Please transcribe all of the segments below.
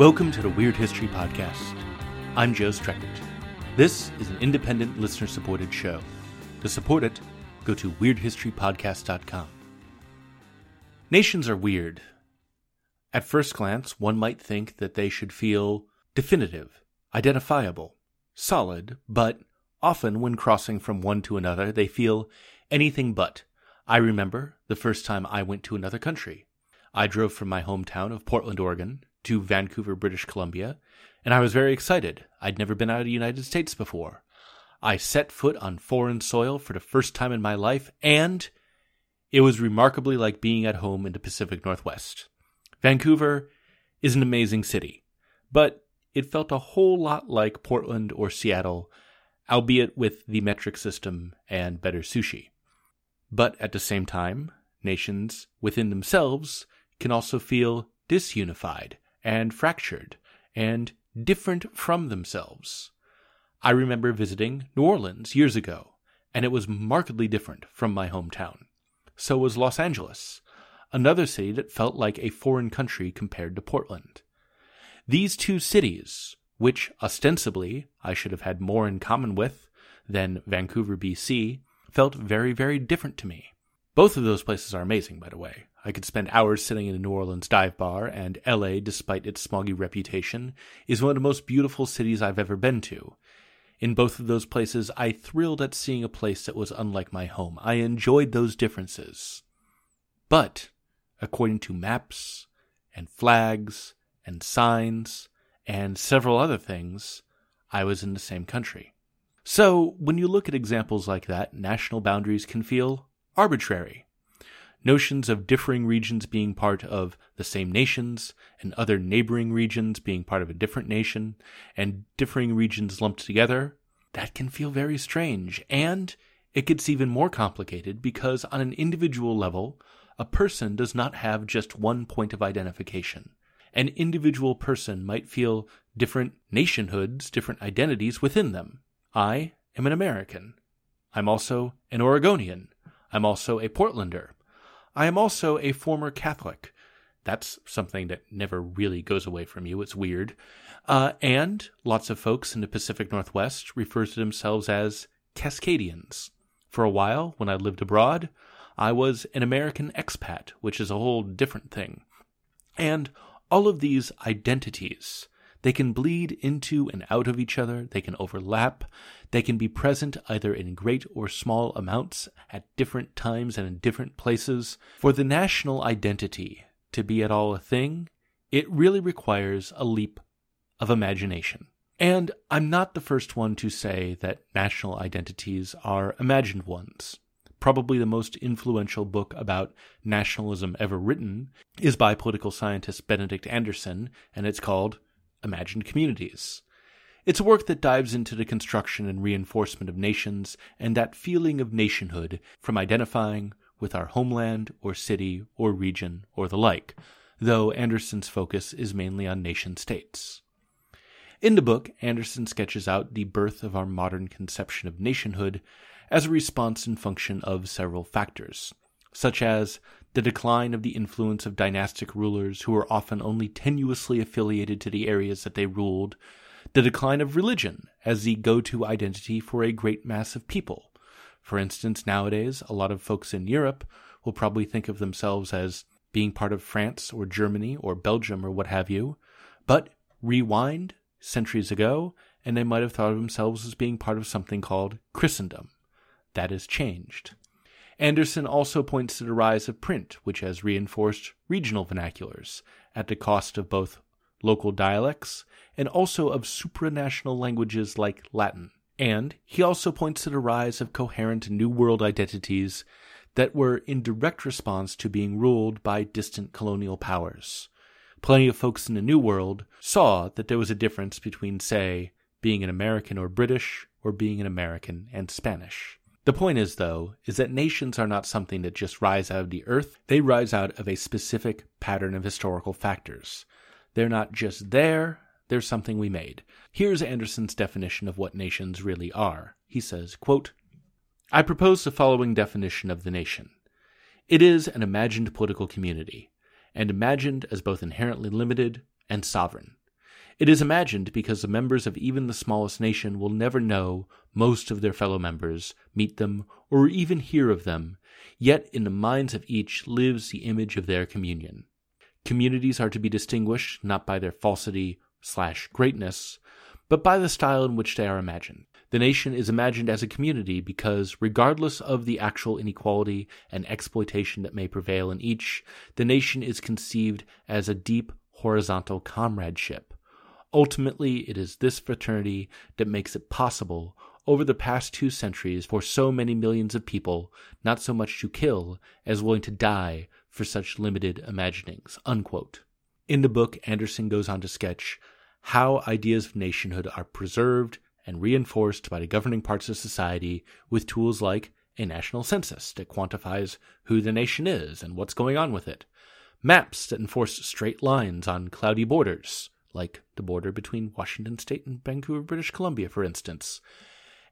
Welcome to the Weird History Podcast. I'm Joe Streckert. This is an independent listener supported show. To support it, go to weirdhistorypodcast.com. Nations are weird. At first glance, one might think that they should feel definitive, identifiable, solid, but often when crossing from one to another, they feel anything but. I remember the first time I went to another country. I drove from my hometown of Portland, Oregon, to Vancouver, British Columbia, and I was very excited. I'd never been out of the United States before. I set foot on foreign soil for the first time in my life, and it was remarkably like being at home in the Pacific Northwest. Vancouver is an amazing city, but it felt a whole lot like Portland or Seattle, albeit with the metric system and better sushi. But at the same time, nations within themselves can also feel disunified and fractured and different from themselves. I remember visiting New Orleans years ago, and it was markedly different from my hometown. So was Los Angeles, another city that felt like a foreign country compared to Portland. These two cities, which ostensibly I should have had more in common with than Vancouver, BC, felt very, very different to me. Both of those places are amazing, by the way. I could spend hours sitting in a New Orleans dive bar, and LA, despite its smoggy reputation, is one of the most beautiful cities I've ever been to. In both of those places, I thrilled at seeing a place that was unlike my home. I enjoyed those differences. But, according to maps, and flags, and signs, and several other things, I was in the same country. So, when you look at examples like that, national boundaries can feel arbitrary. Notions of differing regions being part of the same nations, and other neighboring regions being part of a different nation, and differing regions lumped together, that can feel very strange. And it gets even more complicated because, on an individual level, a person does not have just one point of identification. An individual person might feel different nationhoods, different identities within them. I am an American. I'm also an Oregonian. I'm also a Portlander. I am also a former Catholic. That's something that never really goes away from you. It's weird. Uh, and lots of folks in the Pacific Northwest refer to themselves as Cascadians. For a while, when I lived abroad, I was an American expat, which is a whole different thing. And all of these identities they can bleed into and out of each other, they can overlap, they can be present either in great or small amounts at different times and in different places. For the national identity to be at all a thing, it really requires a leap of imagination. And I'm not the first one to say that national identities are imagined ones. Probably the most influential book about nationalism ever written is by political scientist Benedict Anderson, and it's called imagined communities. It's a work that dives into the construction and reinforcement of nations and that feeling of nationhood from identifying with our homeland or city or region or the like, though Anderson's focus is mainly on nation states. In the book, Anderson sketches out the birth of our modern conception of nationhood as a response and function of several factors, such as the decline of the influence of dynastic rulers who were often only tenuously affiliated to the areas that they ruled, the decline of religion as the go to identity for a great mass of people. For instance, nowadays, a lot of folks in Europe will probably think of themselves as being part of France or Germany or Belgium or what have you, but rewind centuries ago, and they might have thought of themselves as being part of something called Christendom. That has changed. Anderson also points to the rise of print, which has reinforced regional vernaculars at the cost of both local dialects and also of supranational languages like Latin. And he also points to the rise of coherent New World identities that were in direct response to being ruled by distant colonial powers. Plenty of folks in the New World saw that there was a difference between, say, being an American or British or being an American and Spanish. The point is, though, is that nations are not something that just rise out of the earth. They rise out of a specific pattern of historical factors. They're not just there, they're something we made. Here's Anderson's definition of what nations really are. He says, quote, I propose the following definition of the nation. It is an imagined political community, and imagined as both inherently limited and sovereign. It is imagined because the members of even the smallest nation will never know most of their fellow members, meet them, or even hear of them, yet in the minds of each lives the image of their communion. Communities are to be distinguished not by their falsity slash greatness, but by the style in which they are imagined. The nation is imagined as a community because, regardless of the actual inequality and exploitation that may prevail in each, the nation is conceived as a deep horizontal comradeship. Ultimately, it is this fraternity that makes it possible over the past two centuries for so many millions of people not so much to kill as willing to die for such limited imaginings. Unquote. In the book, Anderson goes on to sketch how ideas of nationhood are preserved and reinforced by the governing parts of society with tools like a national census that quantifies who the nation is and what's going on with it, maps that enforce straight lines on cloudy borders, like the border between Washington State and Vancouver, British Columbia, for instance,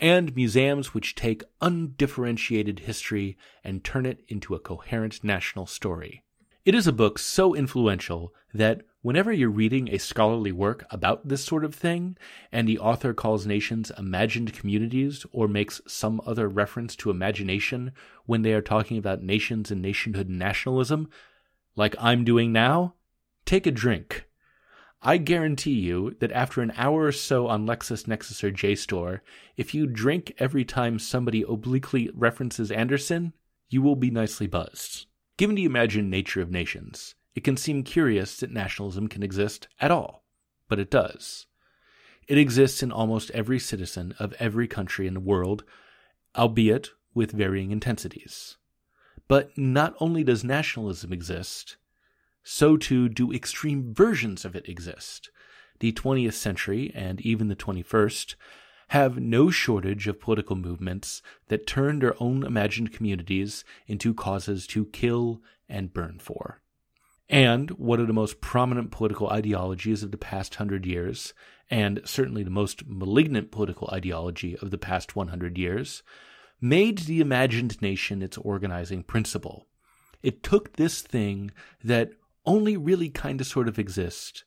and museums which take undifferentiated history and turn it into a coherent national story. It is a book so influential that whenever you're reading a scholarly work about this sort of thing, and the author calls nations imagined communities or makes some other reference to imagination when they are talking about nations and nationhood and nationalism, like I'm doing now, take a drink. I guarantee you that after an hour or so on LexisNexis or JSTOR, if you drink every time somebody obliquely references Anderson, you will be nicely buzzed. Given the imagined nature of nations, it can seem curious that nationalism can exist at all, but it does. It exists in almost every citizen of every country in the world, albeit with varying intensities. But not only does nationalism exist, so too do extreme versions of it exist. The 20th century, and even the 21st, have no shortage of political movements that turn their own imagined communities into causes to kill and burn for. And one of the most prominent political ideologies of the past hundred years, and certainly the most malignant political ideology of the past 100 years, made the imagined nation its organizing principle. It took this thing that only really kind of sort of exist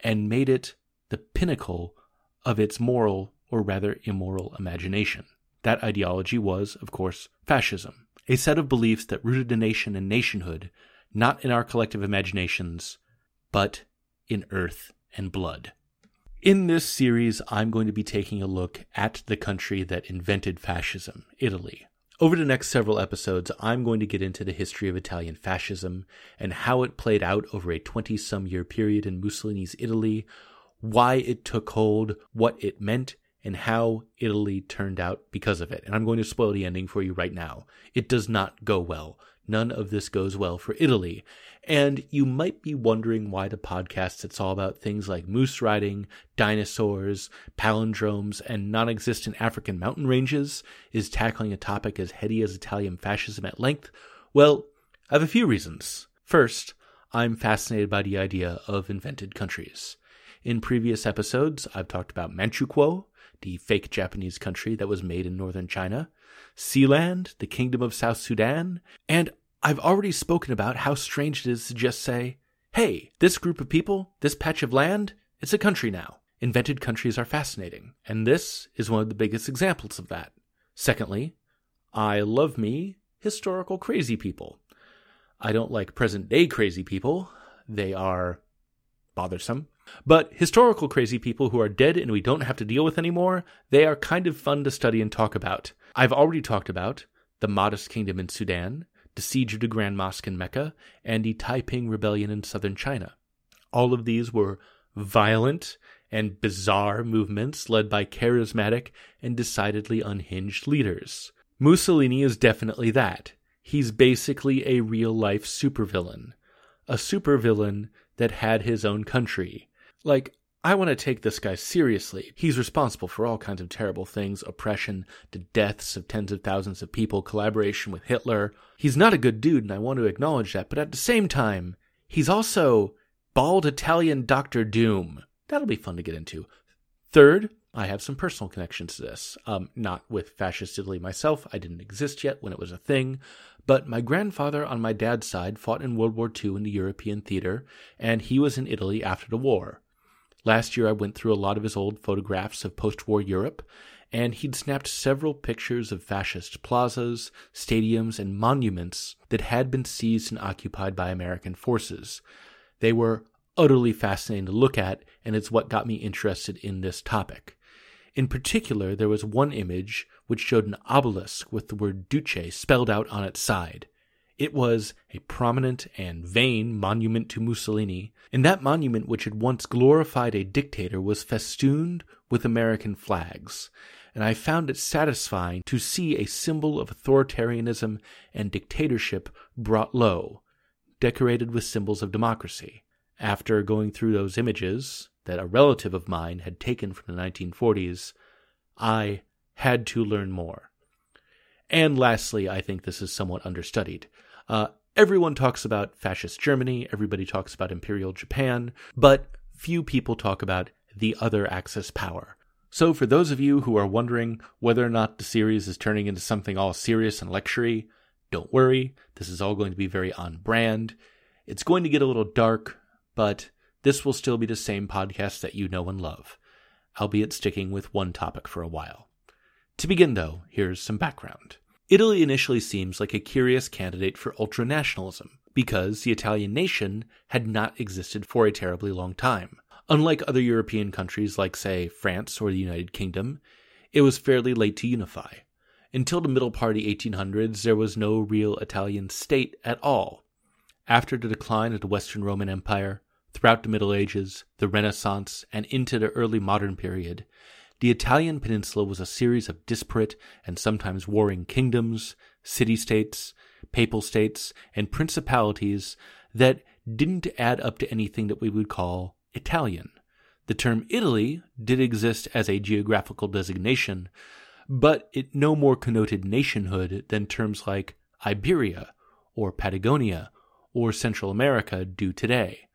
and made it the pinnacle of its moral or rather immoral imagination. That ideology was, of course, fascism, a set of beliefs that rooted a nation in nationhood not in our collective imaginations, but in earth and blood. In this series, I'm going to be taking a look at the country that invented fascism, Italy. Over the next several episodes, I'm going to get into the history of Italian fascism and how it played out over a 20 some year period in Mussolini's Italy, why it took hold, what it meant, and how Italy turned out because of it. And I'm going to spoil the ending for you right now. It does not go well. None of this goes well for Italy. And you might be wondering why the podcast that's all about things like moose riding, dinosaurs, palindromes, and non existent African mountain ranges is tackling a topic as heady as Italian fascism at length. Well, I have a few reasons. First, I'm fascinated by the idea of invented countries. In previous episodes, I've talked about Manchukuo, the fake Japanese country that was made in northern China, Sealand, the Kingdom of South Sudan, and I've already spoken about how strange it is to just say, hey, this group of people, this patch of land, it's a country now. Invented countries are fascinating, and this is one of the biggest examples of that. Secondly, I love me historical crazy people. I don't like present day crazy people. They are bothersome. But historical crazy people who are dead and we don't have to deal with anymore, they are kind of fun to study and talk about. I've already talked about the Mahdist Kingdom in Sudan, the siege of the Grand Mosque in Mecca, and the Taiping Rebellion in southern China. All of these were violent and bizarre movements led by charismatic and decidedly unhinged leaders. Mussolini is definitely that. He's basically a real life supervillain. A supervillain that had his own country. Like, I want to take this guy seriously. He's responsible for all kinds of terrible things oppression, the deaths of tens of thousands of people, collaboration with Hitler. He's not a good dude, and I want to acknowledge that, but at the same time, he's also bald Italian Doctor Doom. That'll be fun to get into. Third, I have some personal connections to this. Um, not with fascist Italy myself, I didn't exist yet when it was a thing, but my grandfather on my dad's side fought in World War II in the European theater, and he was in Italy after the war. Last year, I went through a lot of his old photographs of post war Europe, and he'd snapped several pictures of fascist plazas, stadiums, and monuments that had been seized and occupied by American forces. They were utterly fascinating to look at, and it's what got me interested in this topic. In particular, there was one image which showed an obelisk with the word Duce spelled out on its side. It was a prominent and vain monument to Mussolini, and that monument, which had once glorified a dictator, was festooned with American flags. And I found it satisfying to see a symbol of authoritarianism and dictatorship brought low, decorated with symbols of democracy. After going through those images that a relative of mine had taken from the 1940s, I had to learn more. And lastly, I think this is somewhat understudied. Uh, everyone talks about fascist Germany, everybody talks about Imperial Japan, but few people talk about the other Axis power. So, for those of you who are wondering whether or not the series is turning into something all serious and lectury, don't worry. This is all going to be very on brand. It's going to get a little dark, but this will still be the same podcast that you know and love, albeit sticking with one topic for a while. To begin, though, here's some background. Italy initially seems like a curious candidate for ultranationalism, because the Italian nation had not existed for a terribly long time. Unlike other European countries like, say, France or the United Kingdom, it was fairly late to unify. Until the middle part of the 1800s, there was no real Italian state at all. After the decline of the Western Roman Empire, throughout the Middle Ages, the Renaissance, and into the early modern period, the Italian peninsula was a series of disparate and sometimes warring kingdoms, city states, papal states, and principalities that didn't add up to anything that we would call Italian. The term Italy did exist as a geographical designation, but it no more connoted nationhood than terms like Iberia or Patagonia or Central America do today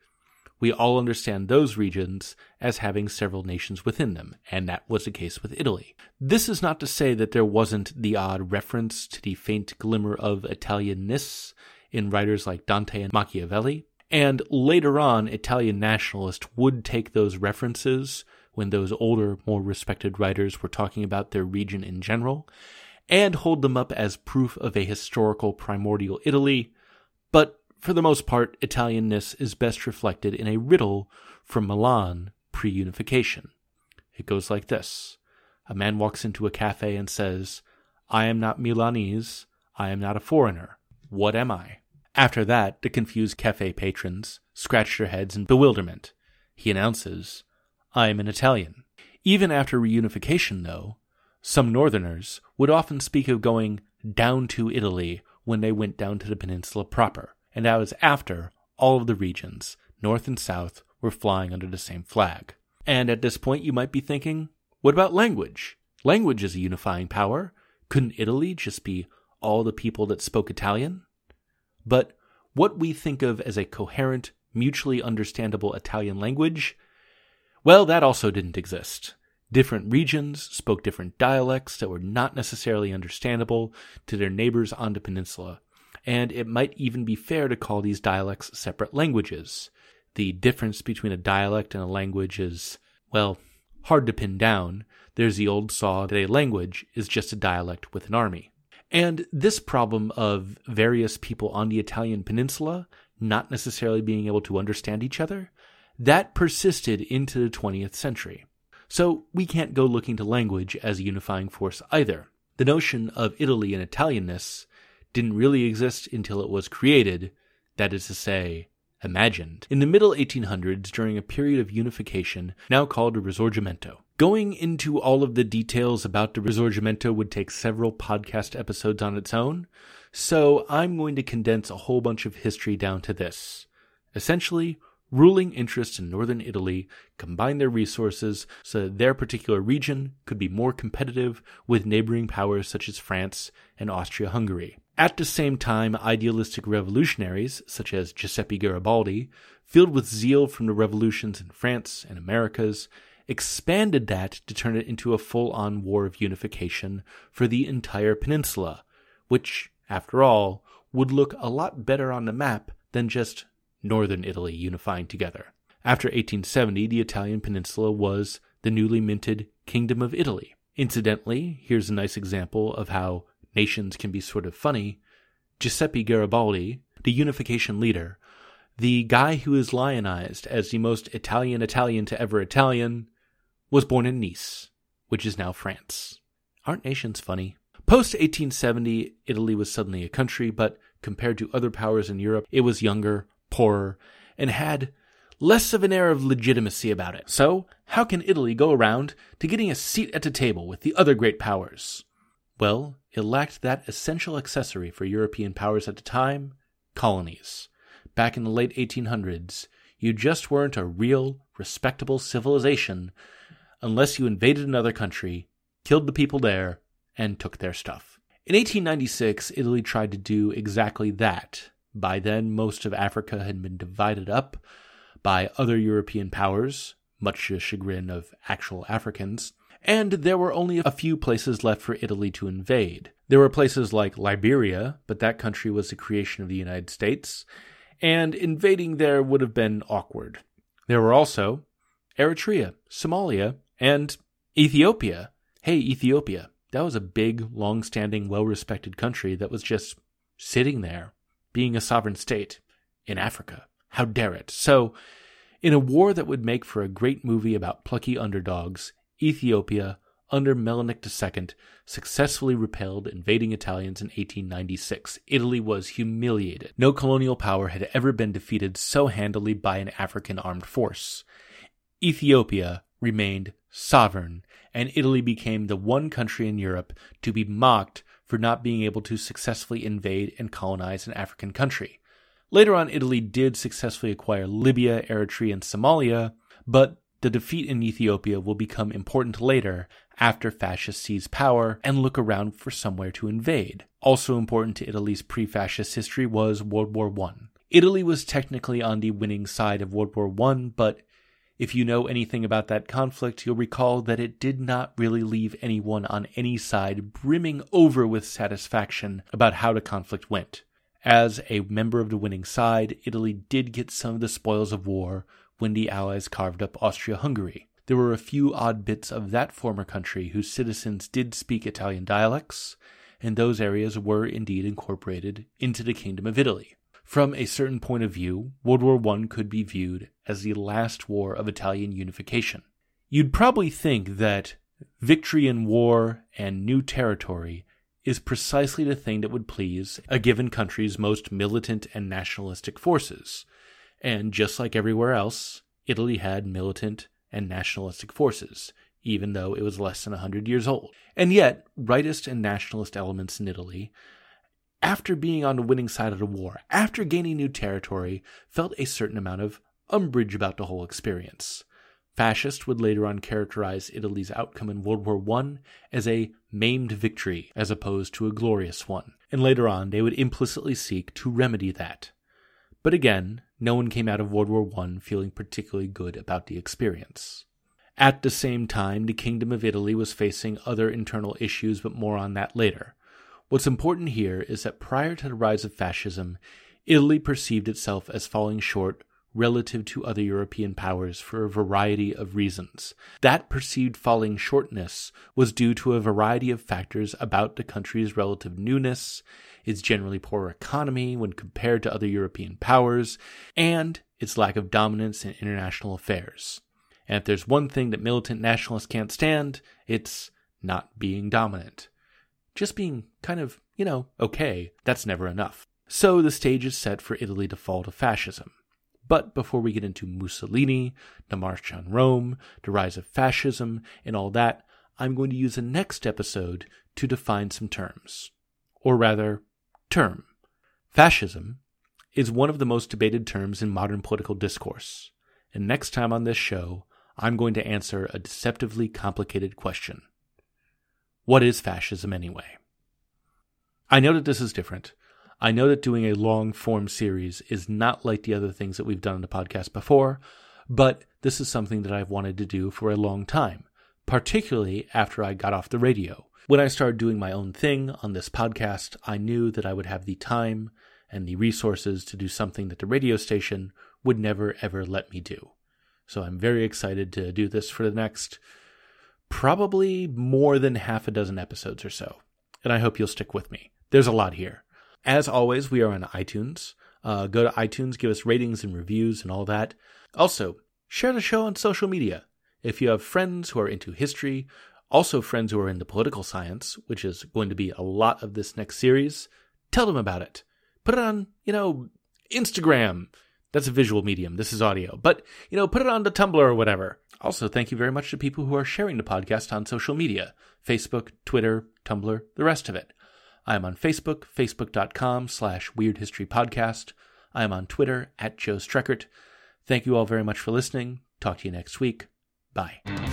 we all understand those regions as having several nations within them, and that was the case with Italy. This is not to say that there wasn't the odd reference to the faint glimmer of Italianness in writers like Dante and Machiavelli, and later on, Italian nationalists would take those references when those older, more respected writers were talking about their region in general, and hold them up as proof of a historical primordial Italy, but for the most part, Italianness is best reflected in a riddle from Milan pre unification. It goes like this A man walks into a cafe and says, I am not Milanese, I am not a foreigner. What am I? After that, the confused cafe patrons scratch their heads in bewilderment. He announces, I am an Italian. Even after reunification, though, some northerners would often speak of going down to Italy when they went down to the peninsula proper and that was after all of the regions, north and south, were flying under the same flag. And at this point, you might be thinking, what about language? Language is a unifying power. Couldn't Italy just be all the people that spoke Italian? But what we think of as a coherent, mutually understandable Italian language, well, that also didn't exist. Different regions spoke different dialects that were not necessarily understandable to their neighbors on the peninsula, and it might even be fair to call these dialects separate languages. The difference between a dialect and a language is, well, hard to pin down. There's the old saw that a language is just a dialect with an army. And this problem of various people on the Italian peninsula not necessarily being able to understand each other, that persisted into the 20th century. So we can't go looking to language as a unifying force either. The notion of Italy and Italianness didn't really exist until it was created, that is to say, imagined, in the middle 1800s during a period of unification now called the Risorgimento. Going into all of the details about the Risorgimento would take several podcast episodes on its own, so I'm going to condense a whole bunch of history down to this. Essentially, ruling interests in northern Italy combined their resources so that their particular region could be more competitive with neighboring powers such as France and Austria Hungary. At the same time, idealistic revolutionaries, such as Giuseppe Garibaldi, filled with zeal from the revolutions in France and Americas, expanded that to turn it into a full on war of unification for the entire peninsula, which, after all, would look a lot better on the map than just northern Italy unifying together. After 1870, the Italian peninsula was the newly minted Kingdom of Italy. Incidentally, here's a nice example of how nations can be sort of funny. Giuseppe Garibaldi, the unification leader, the guy who is lionized as the most Italian Italian to ever Italian, was born in Nice, which is now France. Aren't nations funny? Post 1870, Italy was suddenly a country, but compared to other powers in Europe, it was younger, poorer, and had less of an air of legitimacy about it. So, how can Italy go around to getting a seat at the table with the other great powers? Well, it lacked that essential accessory for European powers at the time colonies. Back in the late 1800s, you just weren't a real, respectable civilization unless you invaded another country, killed the people there, and took their stuff. In 1896, Italy tried to do exactly that. By then, most of Africa had been divided up by other European powers, much to the chagrin of actual Africans, and there were only a few places left for Italy to invade. There were places like Liberia, but that country was the creation of the United States, and invading there would have been awkward. There were also Eritrea, Somalia, and Ethiopia. Hey, Ethiopia. That was a big, long standing, well respected country that was just sitting there, being a sovereign state in Africa. How dare it? So, in a war that would make for a great movie about plucky underdogs, Ethiopia, under Menelik II, successfully repelled invading Italians in 1896. Italy was humiliated. No colonial power had ever been defeated so handily by an African armed force. Ethiopia remained sovereign, and Italy became the one country in Europe to be mocked for not being able to successfully invade and colonize an African country. Later on, Italy did successfully acquire Libya, Eritrea, and Somalia, but the defeat in Ethiopia will become important later after fascists seize power and look around for somewhere to invade. Also important to Italy's pre fascist history was World War I. Italy was technically on the winning side of World War I, but if you know anything about that conflict, you'll recall that it did not really leave anyone on any side brimming over with satisfaction about how the conflict went. As a member of the winning side, Italy did get some of the spoils of war when the Allies carved up Austria Hungary. There were a few odd bits of that former country whose citizens did speak Italian dialects, and those areas were indeed incorporated into the Kingdom of Italy. From a certain point of view, World War I could be viewed as the last war of Italian unification. You'd probably think that victory in war and new territory is precisely the thing that would please a given country's most militant and nationalistic forces. And just like everywhere else, Italy had militant and nationalistic forces, even though it was less than a hundred years old. And yet, rightist and nationalist elements in Italy after being on the winning side of the war, after gaining new territory, felt a certain amount of umbrage about the whole experience. Fascists would later on characterize Italy's outcome in World War I as a maimed victory as opposed to a glorious one, and later on they would implicitly seek to remedy that. But again, no one came out of World War I feeling particularly good about the experience. At the same time, the Kingdom of Italy was facing other internal issues, but more on that later. What's important here is that prior to the rise of fascism, Italy perceived itself as falling short relative to other European powers for a variety of reasons. That perceived falling shortness was due to a variety of factors about the country's relative newness, its generally poor economy when compared to other European powers, and its lack of dominance in international affairs. And if there's one thing that militant nationalists can't stand, it's not being dominant just being kind of, you know, okay, that's never enough. So the stage is set for Italy to fall to fascism. But before we get into Mussolini, the March on Rome, the rise of fascism, and all that, I'm going to use the next episode to define some terms. Or rather, term. Fascism is one of the most debated terms in modern political discourse. And next time on this show, I'm going to answer a deceptively complicated question. What is fascism anyway? I know that this is different. I know that doing a long form series is not like the other things that we've done on the podcast before, but this is something that I've wanted to do for a long time, particularly after I got off the radio. When I started doing my own thing on this podcast, I knew that I would have the time and the resources to do something that the radio station would never ever let me do. So I'm very excited to do this for the next probably more than half a dozen episodes or so. And I hope you'll stick with me. There's a lot here. As always, we are on iTunes. Uh, go to iTunes, give us ratings and reviews and all that. Also, share the show on social media. If you have friends who are into history, also friends who are into political science, which is going to be a lot of this next series, tell them about it. Put it on, you know, Instagram. That's a visual medium. This is audio. But, you know, put it on the Tumblr or whatever. Also, thank you very much to people who are sharing the podcast on social media Facebook, Twitter, Tumblr, the rest of it. I am on Facebook, facebook.com slash Weird History Podcast. I am on Twitter at Joe Streckert. Thank you all very much for listening. Talk to you next week. Bye.